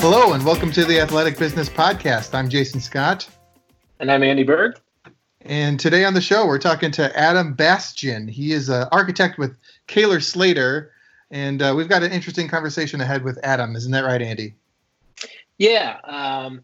Hello, and welcome to the Athletic Business Podcast. I'm Jason Scott. And I'm Andy Berg. And today on the show, we're talking to Adam Bastjan. He is an architect with Kahler Slater. And uh, we've got an interesting conversation ahead with Adam. Isn't that right, Andy? Yeah. Um,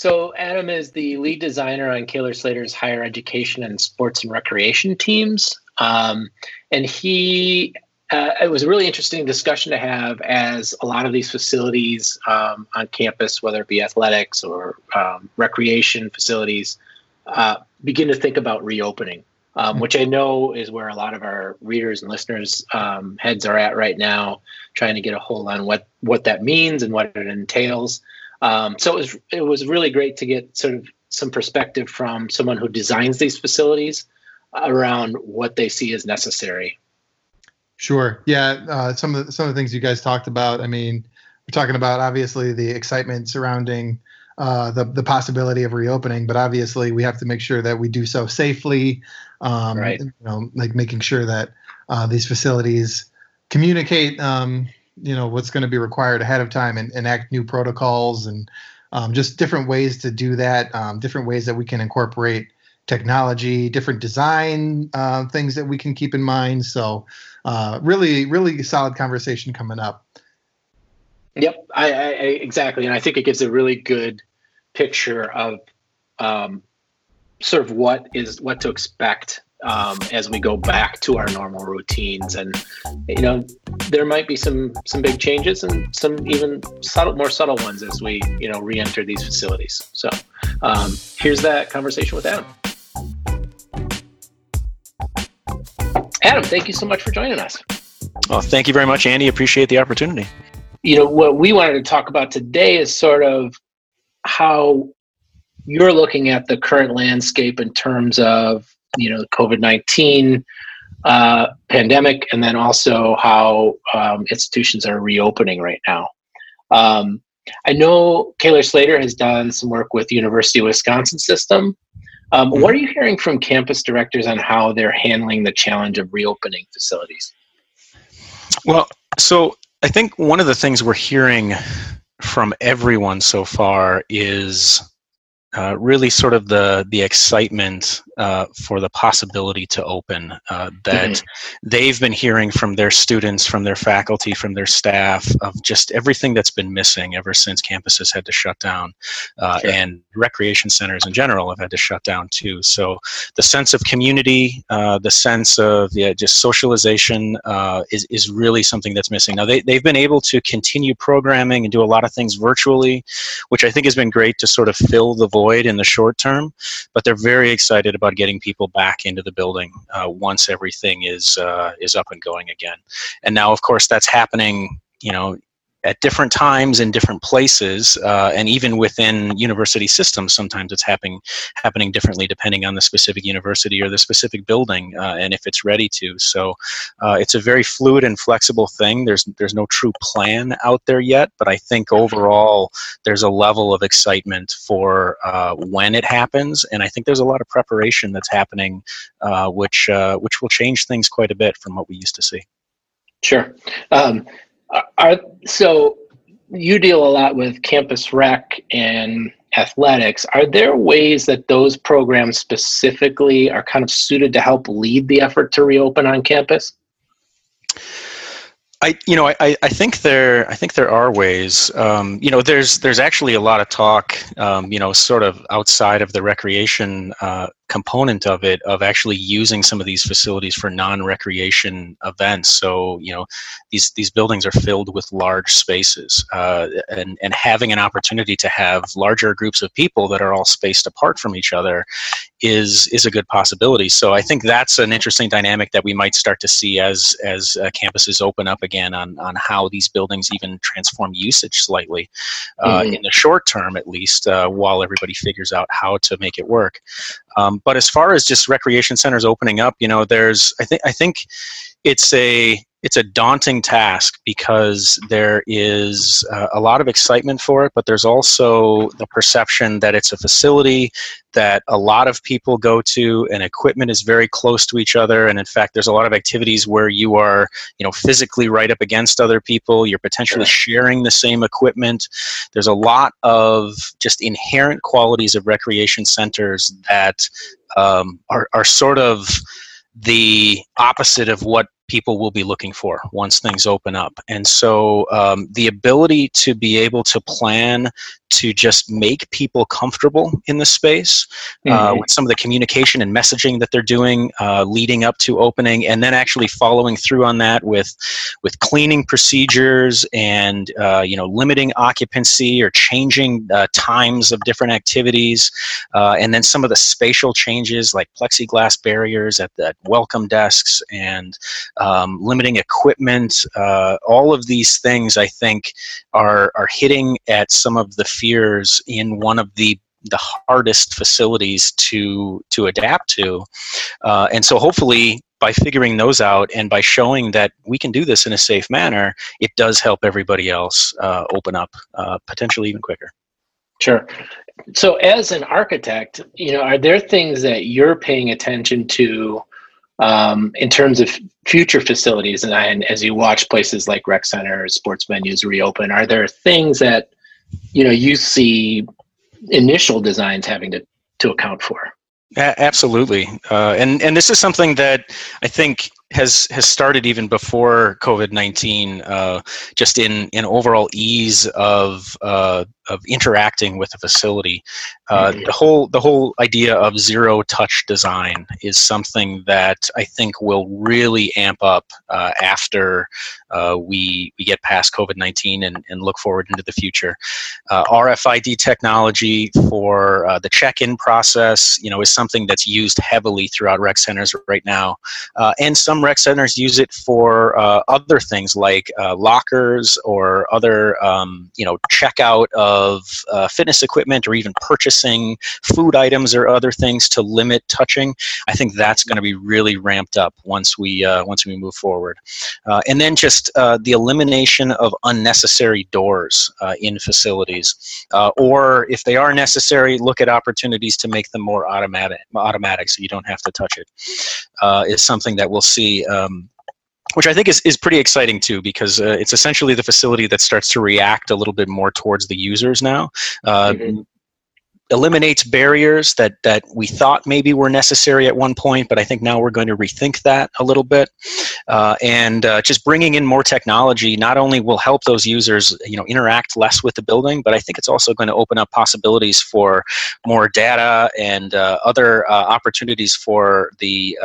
so, Adam is the lead designer on Kahler Slater's higher education and sports and recreation teams. Um, and he uh, it was a really interesting discussion to have as a lot of these facilities um, on campus, whether it be athletics or um, recreation facilities, uh, begin to think about reopening, um, which I know is where a lot of our readers and listeners' um, heads are at right now, trying to get a hold on what what that means and what it entails. Um, so it was it was really great to get sort of some perspective from someone who designs these facilities around what they see as necessary Sure. Yeah. Uh, some of the, some of the things you guys talked about. I mean, we're talking about obviously the excitement surrounding uh, the the possibility of reopening, but obviously we have to make sure that we do so safely. Um, right. You know, like making sure that uh, these facilities communicate. Um, you know what's going to be required ahead of time and enact new protocols and um, just different ways to do that. Um, different ways that we can incorporate technology, different design uh, things that we can keep in mind. So uh, really, really solid conversation coming up. Yep, I, I, exactly, and I think it gives a really good picture of um, sort of what is what to expect um, as we go back to our normal routines. And you know, there might be some some big changes and some even subtle, more subtle ones as we you know re-enter these facilities. So um, here's that conversation with Adam. Adam, thank you so much for joining us. Well, thank you very much, Andy. Appreciate the opportunity. You know, what we wanted to talk about today is sort of how you're looking at the current landscape in terms of, you know, the COVID 19 uh, pandemic, and then also how um, institutions are reopening right now. Um, I know Kahler Slater has done some work with University of Wisconsin system um, mm-hmm. What are you hearing from campus directors on how they're handling the challenge of reopening facilities? Well, so I think one of the things we're hearing from everyone so far is uh, really sort of the the excitement uh, for the possibility to open uh, that mm-hmm. they've been hearing from their students, from their faculty, from their staff of just everything that's been missing ever since campuses had to shut down, uh, sure. and recreation centers in general have had to shut down too. So the sense of community, uh, the sense of yeah, just socialization uh, is is really something that's missing. Now they they've been able to continue programming and do a lot of things virtually, which I think has been great to sort of fill the void in the short term, but they're very excited about getting people back into the building uh, once everything is uh, is up and going again. And now, of course, that's happening. You know, at different times in different places, uh, and even within university systems, sometimes it's happening happening differently depending on the specific university or the specific building, uh, and if it's ready to. So, uh, it's a very fluid and flexible thing. There's there's no true plan out there yet, but I think overall there's a level of excitement for uh, when it happens, and I think there's a lot of preparation that's happening, uh, which uh, which will change things quite a bit from what we used to see. Sure. Um, are so you deal a lot with campus rec and athletics. Are there ways that those programs specifically are kind of suited to help lead the effort to reopen on campus? I, you know, I, I think there, I think there are ways. Um, you know, there's, there's actually a lot of talk, um, you know, sort of outside of the recreation uh, component of it of actually using some of these facilities for non-recreation events. So you know, these these buildings are filled with large spaces, uh, and and having an opportunity to have larger groups of people that are all spaced apart from each other is is a good possibility. So I think that's an interesting dynamic that we might start to see as as uh, campuses open up again on on how these buildings even transform usage slightly uh, mm-hmm. in the short term, at least, uh, while everybody figures out how to make it work. Um, but as far as just recreation centers opening up, you know, there's I think I think it's a it's a daunting task because there is uh, a lot of excitement for it, but there's also the perception that it's a facility that a lot of people go to and equipment is very close to each other and in fact there's a lot of activities where you are you know physically right up against other people you're potentially sharing the same equipment. There's a lot of just inherent qualities of recreation centers that um, are, are sort of the opposite of what people will be looking for once things open up. And so um, the ability to be able to plan to just make people comfortable in the space uh, mm-hmm. uh, with some of the communication and messaging that they're doing uh, leading up to opening, and then actually following through on that with with cleaning procedures and uh, you know limiting occupancy or changing uh, times of different activities, uh, and then some of the spatial changes like plexiglass barriers at the welcome desks and um, limiting equipment. Uh, all of these things, I think, are are hitting at some of the fears in one of the the hardest facilities to to adapt to, uh, and so hopefully by figuring those out and by showing that we can do this in a safe manner, it does help everybody else uh, open up uh, potentially even quicker. Sure. So, as an architect, you know, are there things that you're paying attention to um, in terms of future facilities and, and, as you watch places like rec centers sports venues reopen are there things that you know you see initial designs having to, to account for? A- absolutely. Uh, and and this is something that i think has has started even before COVID nineteen, uh, just in in overall ease of uh, of interacting with a facility. Uh, mm-hmm. The whole the whole idea of zero touch design is something that I think will really amp up uh, after uh, we we get past COVID nineteen and, and look forward into the future. Uh, RFID technology for the check in process, you know, is something that's used heavily throughout rec centers right now, and some rec centers use it for uh, other things like uh, lockers or other, um, you know, checkout of uh, fitness equipment or even purchasing food items or other things to limit touching. I think that's going to be really ramped up once we uh, once we move forward. Uh, and then just uh, the elimination of unnecessary doors in facilities, or if they are necessary, look at opportunities to make them more automatic, automatic, so you don't have to touch it. Is something that we'll see um, which I think is, is pretty exciting too, because uh, it's essentially the facility that starts to react a little bit more towards the users now. Uh, mm-hmm. Eliminates barriers that, that we thought maybe were necessary at one point, but I think now we're going to rethink that a little bit. Uh, and uh, just bringing in more technology not only will help those users, you know, interact less with the building, but I think it's also going to open up possibilities for more data and uh, other uh, opportunities for the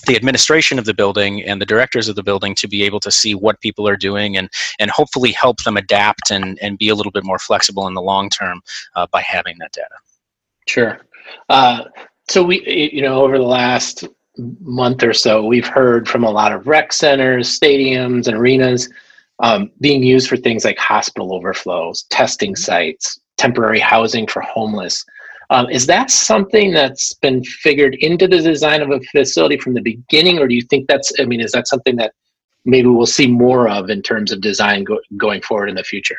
the administration of the building and the directors of the building to be able to see what people are doing and and hopefully help them adapt and and be a little bit more flexible in the long term uh, by having that data. Sure. Uh, so we you know over the last month or so we've heard from a lot of rec centers stadiums and arenas um, being used for things like hospital overflows testing sites temporary housing for homeless um, is that something that's been figured into the design of a facility from the beginning, or do you think that's? I mean, is that something that maybe we'll see more of in terms of design go- going forward in the future?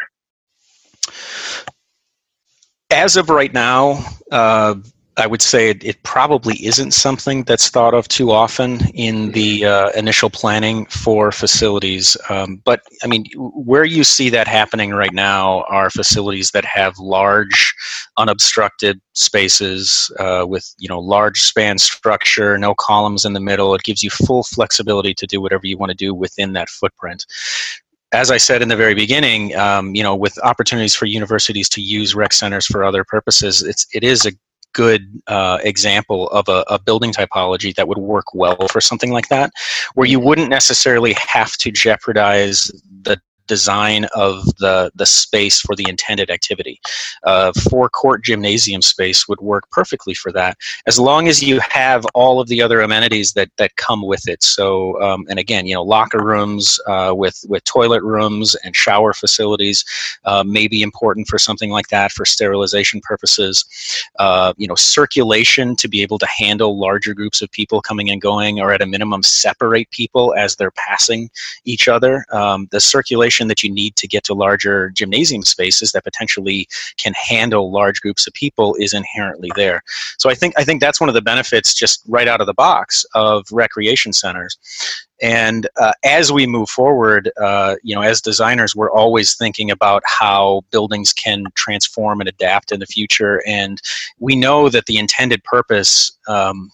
As of right now, uh, I would say it, it, probably isn't something that's thought of too often in the uh, initial planning for facilities. Um, but I mean, where you see that happening right now are facilities that have large, unobstructed spaces uh, with you know large span structure, no columns in the middle. It gives you full flexibility to do whatever you want to do within that footprint as I said in the very beginning, um, you know, with opportunities for universities to use rec centers for other purposes, it's it is a good uh, example of a, a, building typology that would work well for something like that, where you mm-hmm. wouldn't necessarily have to jeopardize the design of the the space for the intended activity. Uh, four-court gymnasium space would work perfectly for that, as long as you have all of the other amenities that that come with it. So, um, and again, you know, locker rooms uh, with with toilet rooms and shower facilities uh, may be important for something like that for sterilization purposes. Uh, you know, circulation to be able to handle larger groups of people coming and going, or at a minimum separate people as they're passing each other. Um, the circulation that you need to get to larger gymnasium spaces that potentially can handle large groups of people is inherently there. So I think I think that's one of the benefits just right out of the box of recreation centers. And uh, as we move forward, uh, you know, as designers, we're always thinking about how buildings can transform and adapt in the future. And we know that the intended purpose um,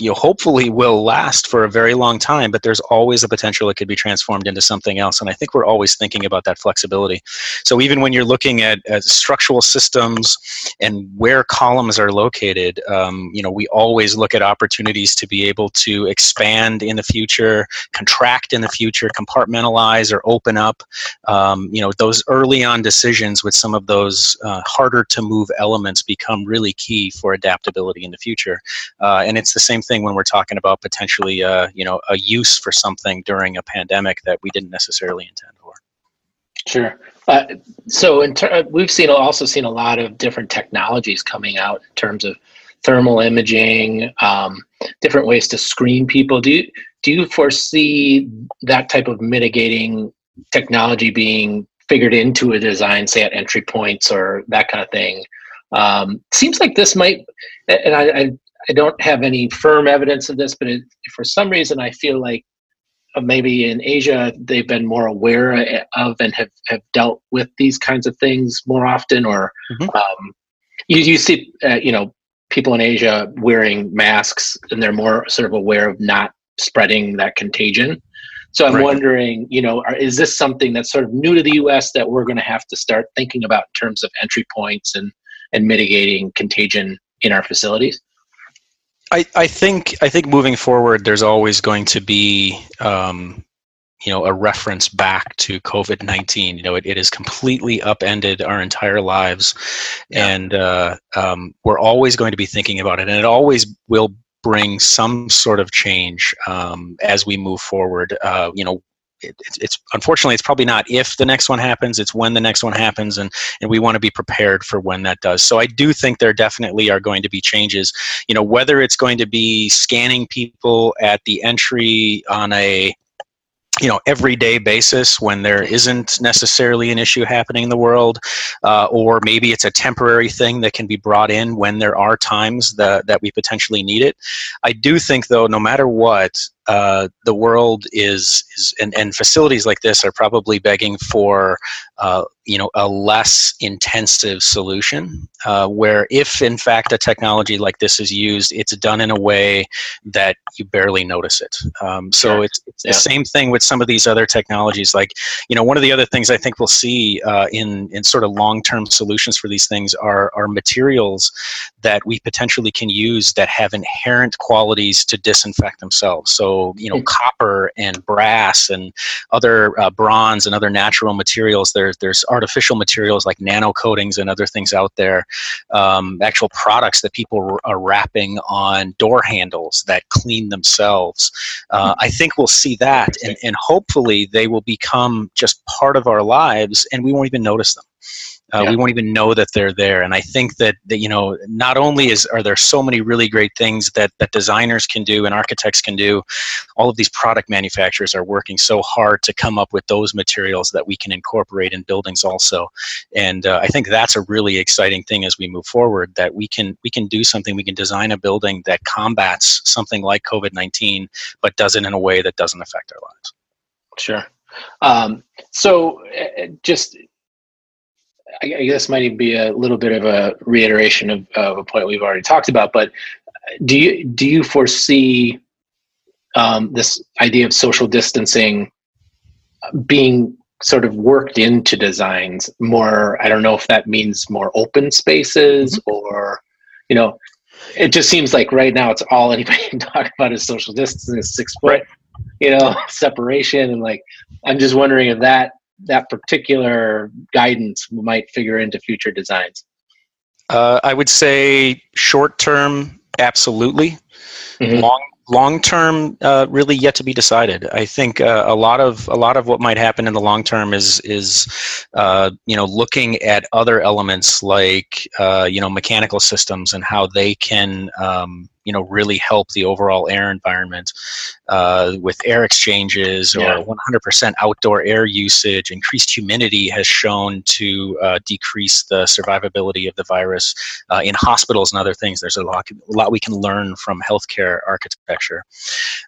you know hopefully will last for a very long time but there's always a potential it could be transformed into something else and i think we're always thinking about that flexibility. So even when you're looking at, at structural systems and where columns are located um, you know we always look at opportunities to be able to expand in the future contract in the future compartmentalize or open up um, you know those early on decisions with some of those uh, harder to move elements become really key for adaptability in the future. Uh, and it's the same thing when we're talking about potentially, uh, you know, a use for something during a pandemic that we didn't necessarily intend for. Sure. Uh, so in ter- uh, we've seen also seen a lot of different technologies coming out in terms of thermal imaging, um, different ways to screen people. Do you do you foresee that type of mitigating technology being figured into a design, say at entry points or that kind of thing? Um, seems like this might, and I, I I don't have any firm evidence of this, but it, for some reason, I feel like uh, maybe in Asia they've been more aware uh, of and have, have dealt with these kinds of things more often. Or mm-hmm. um, you, you see, uh, you know, people in Asia wearing masks and they're more sort of aware of not spreading that contagion. So I'm right. wondering, you know, are, is this something that's sort of new to the U.S. that we're going to have to start thinking about in terms of entry points and and mitigating contagion in our facilities? I, I think I think moving forward, there's always going to be um, you know a reference back to COVID nineteen. You know, it, it has completely upended our entire lives, yeah. and uh, um, we're always going to be thinking about it, and it always will bring some sort of change um, as we move forward. Uh, you know, it, it's, it's unfortunately it's probably not if the next one happens it's when the next one happens and and we want to be prepared for when that does. So i do think there definitely are going to be changes. You know whether it's going to be scanning people at the entry on a you know everyday basis when there isn't necessarily an issue happening in the world uh, or maybe it's a temporary thing that can be brought in when there are times that, that we potentially need it. I do think though no matter what uh, the world is, is and, and facilities like this are probably begging for uh, you know a less intensive solution uh, where if in fact a technology like this is used it's done in a way that you barely notice it um, so sure. it's, it's yeah. the same thing with some of these other technologies like you know one of the other things i think we'll see uh, in in sort of long-term solutions for these things are are materials that we potentially can use that have inherent qualities to disinfect themselves so you know copper and brass and other uh, bronze and other natural materials there's there's artificial materials like nano coatings and other things out there, um, actual products that people are wrapping on door handles that clean themselves. Uh, I think we'll see that, and, and hopefully they will become just part of our lives, and we won't even notice them. Uh, yeah. We won't even know that they're there. And I think that, that you know, not only is are there so many really great things that that designers can do and architects can do, all of these product manufacturers are working so hard to come up with those materials that we can incorporate in buildings also. And uh, I think that's a really exciting thing as we move forward. That we can we can do something. We can design a building that combats something like COVID nineteen, but does it in a way that doesn't affect our lives. Sure. Um, so, uh, just I guess might even be a little bit of a reiteration of, of, a point we've already talked about, but do you do you foresee um, this idea of social distancing being sort of worked into designs more? I don't know if that means more open spaces mm-hmm. or you know, it just seems like right now it's all anybody can talk about is social distancing, six foot, right. you know, separation, and like I'm just wondering if that that particular guidance might figure into future designs? Uh, I would say short term, absolutely. Mm-hmm. Long long term uh, really yet to be decided i think uh, a lot of a lot of what might happen in the long term is is uh, you know looking at other elements like uh, you know mechanical systems and how they can um, you know really help the overall air environment uh, with air exchanges or yeah. 100% outdoor air usage. Increased humidity has shown to uh, decrease the survivability of the virus uh, in hospitals and other things. There's a lot, a lot we can learn from healthcare architecture.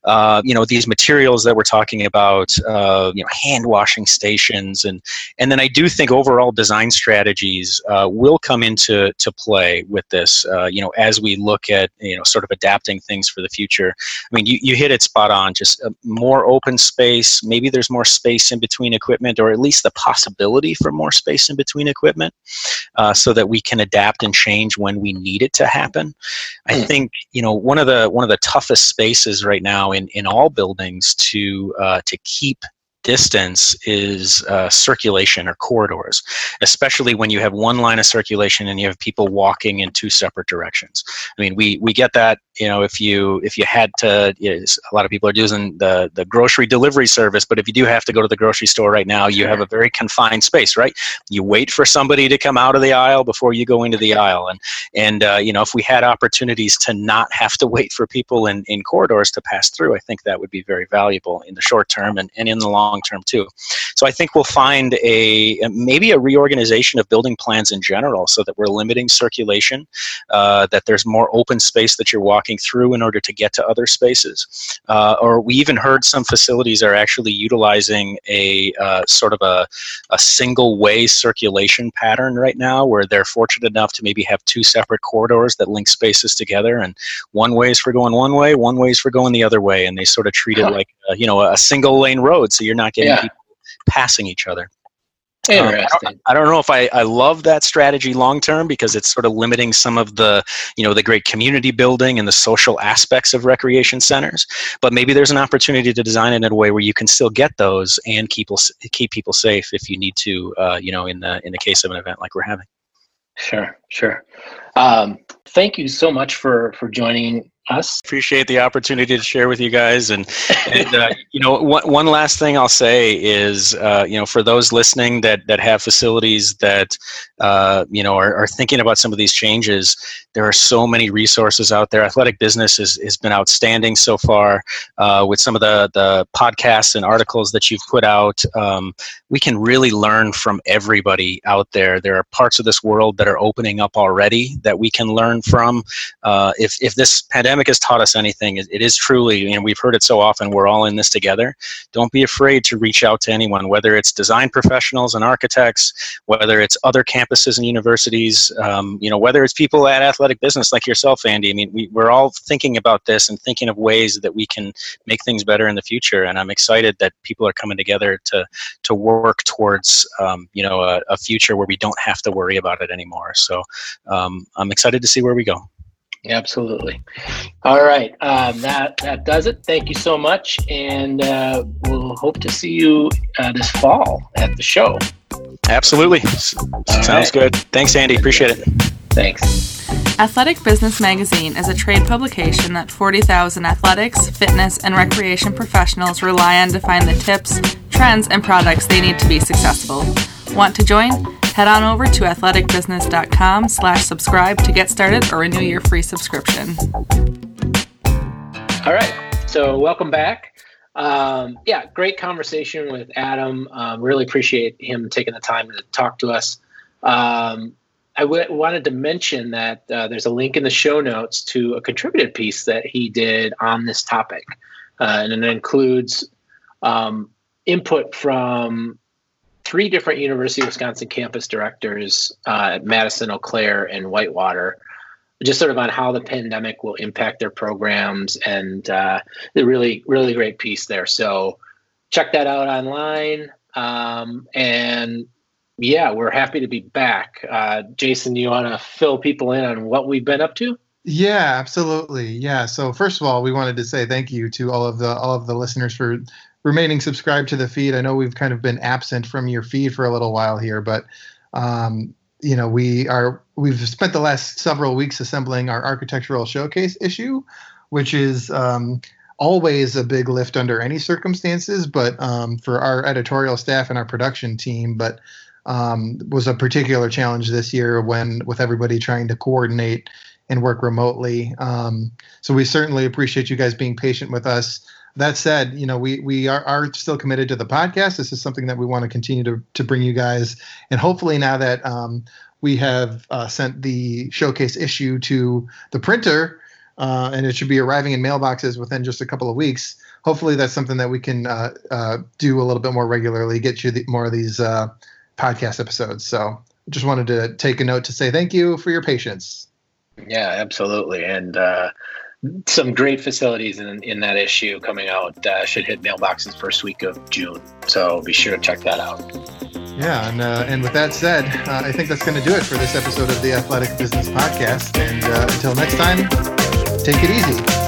Uh, you know these materials that we're talking about, uh, you know hand washing stations, and and then I do think overall design strategies uh, will come into to play with this. you know as we look at you know sort of of adapting things for the future. I mean, you, you hit it spot on. Just uh, more open space. Maybe there's more space in between equipment, or at least the possibility for more space in between equipment, uh, so that we can adapt and change when we need it to happen. I hmm. think you know one of the one of the toughest spaces right now in in all buildings to uh, to keep distance is uh, circulation or corridors, especially when you have one line of circulation and you have people walking in two separate directions. I mean, we, we get that, you know, if you if you had to, you know, a lot of people are using the, the grocery delivery service, but if you do have to go to the grocery store right now, you have a very confined space, right? You wait for somebody to come out of the aisle before you go into the aisle. And, and uh, you know, if we had opportunities to not have to wait for people in, in corridors to pass through, I think that would be very valuable in the short term and, and in the long long term too. So I think we'll find a maybe a reorganization of building plans in general, so that we're limiting circulation, uh, that there's more open space that you're walking through in order to get to other spaces. Uh, or we even heard some facilities are actually utilizing a uh, sort of a, a single way circulation pattern right now, where they're fortunate enough to maybe have two separate corridors that link spaces together, and one way is for going one way, one way is for going the other way, and they sort of treat it like you know a single lane road, so you're not getting yeah. people passing each other. Interesting. Um, I, don't, I, don't, know if I, I love that strategy long term because it's sort of limiting some of the you know the great community building and the social aspects of recreation centers. But maybe there's an opportunity to design it in a way where you can still get those and keep keep people safe if you need to. Uh, you know, in the in the case of an event like we're having. Sure, sure. Um, thank you so much for for joining us. Appreciate the opportunity to share with you guys, and, and uh, you know, one, one last thing I'll say is, uh, you know, for those listening that that have facilities that, uh, you know, are, are thinking about some of these changes, there are so many resources out there. Athletic Business has, has been outstanding so far uh, with some of the the podcasts and articles that you've put out. Um, we can really learn from everybody out there. There are parts of this world that are opening up already that we can learn from. Uh, if if this pandemic pandemic has taught us anything, it, it is truly, and we've heard it so often, we're all in this together. Don't be afraid to reach out to anyone, whether it's design professionals and architects, whether it's other campuses and universities, um, you know, whether it's people at athletic business like yourself, Andy. I mean, we, we're all thinking about this and thinking of ways that we can make things better in the future. And I'm excited that people are coming together to to work towards, um, you know, a, a, future where we don't have to worry about it anymore. So um, I'm excited to see where we go. Absolutely. All right, um, that that does it. Thank you so much, and uh, we'll hope to see you uh, this fall at the show. Absolutely. Sounds right. good. Thanks, Andy. Appreciate it. Thanks. Athletic Business Magazine is a trade publication that 40,000 athletics, fitness, and recreation professionals rely on to find the tips, trends, and products they need to be successful. Want to join? Head on over to athleticbusiness.com slash subscribe to get started or renew your free subscription. All right. So welcome back. Um, yeah, great conversation with Adam. Um, really appreciate him taking the time to talk to us. Um, I w- wanted to mention that uh, there's a link in the show notes to a contributed piece that he did on this topic, uh, and it includes um, input from three different University of Wisconsin campus directors uh, at Madison, Eau Claire, and Whitewater, just sort of on how the pandemic will impact their programs, and uh, a really, really great piece there. So check that out online. Um, and yeah, we're happy to be back. Uh, Jason, you want to fill people in on what we've been up to? Yeah, absolutely. Yeah. So first of all, we wanted to say thank you to all of the all of the listeners for remaining subscribed to the feed. I know we've kind of been absent from your feed for a little while here, but um, you know we are we've spent the last several weeks assembling our architectural showcase issue, which is um, always a big lift under any circumstances, but um, for our editorial staff and our production team, but um, was a particular challenge this year when with everybody trying to coordinate and work remotely. Um, so we certainly appreciate you guys being patient with us. That said, you know, we we are, are still committed to the podcast. This is something that we want to continue to to bring you guys, and hopefully now that um, we have uh, sent the showcase issue to the printer, uh, and it should be arriving in mailboxes within just a couple of weeks. Hopefully, that's something that we can uh, uh do a little bit more regularly, get you the, more of these uh, podcast episodes. So, just wanted to take a note to say thank you for your patience. Yeah, absolutely. And uh, some great facilities in, in that issue coming out uh, should hit mailboxes first week of June. So be sure to check that out. Yeah, and, uh, and with that said, uh, I think that's going to do it for this episode of the Athletic Business Podcast. And uh, until next time, take it easy.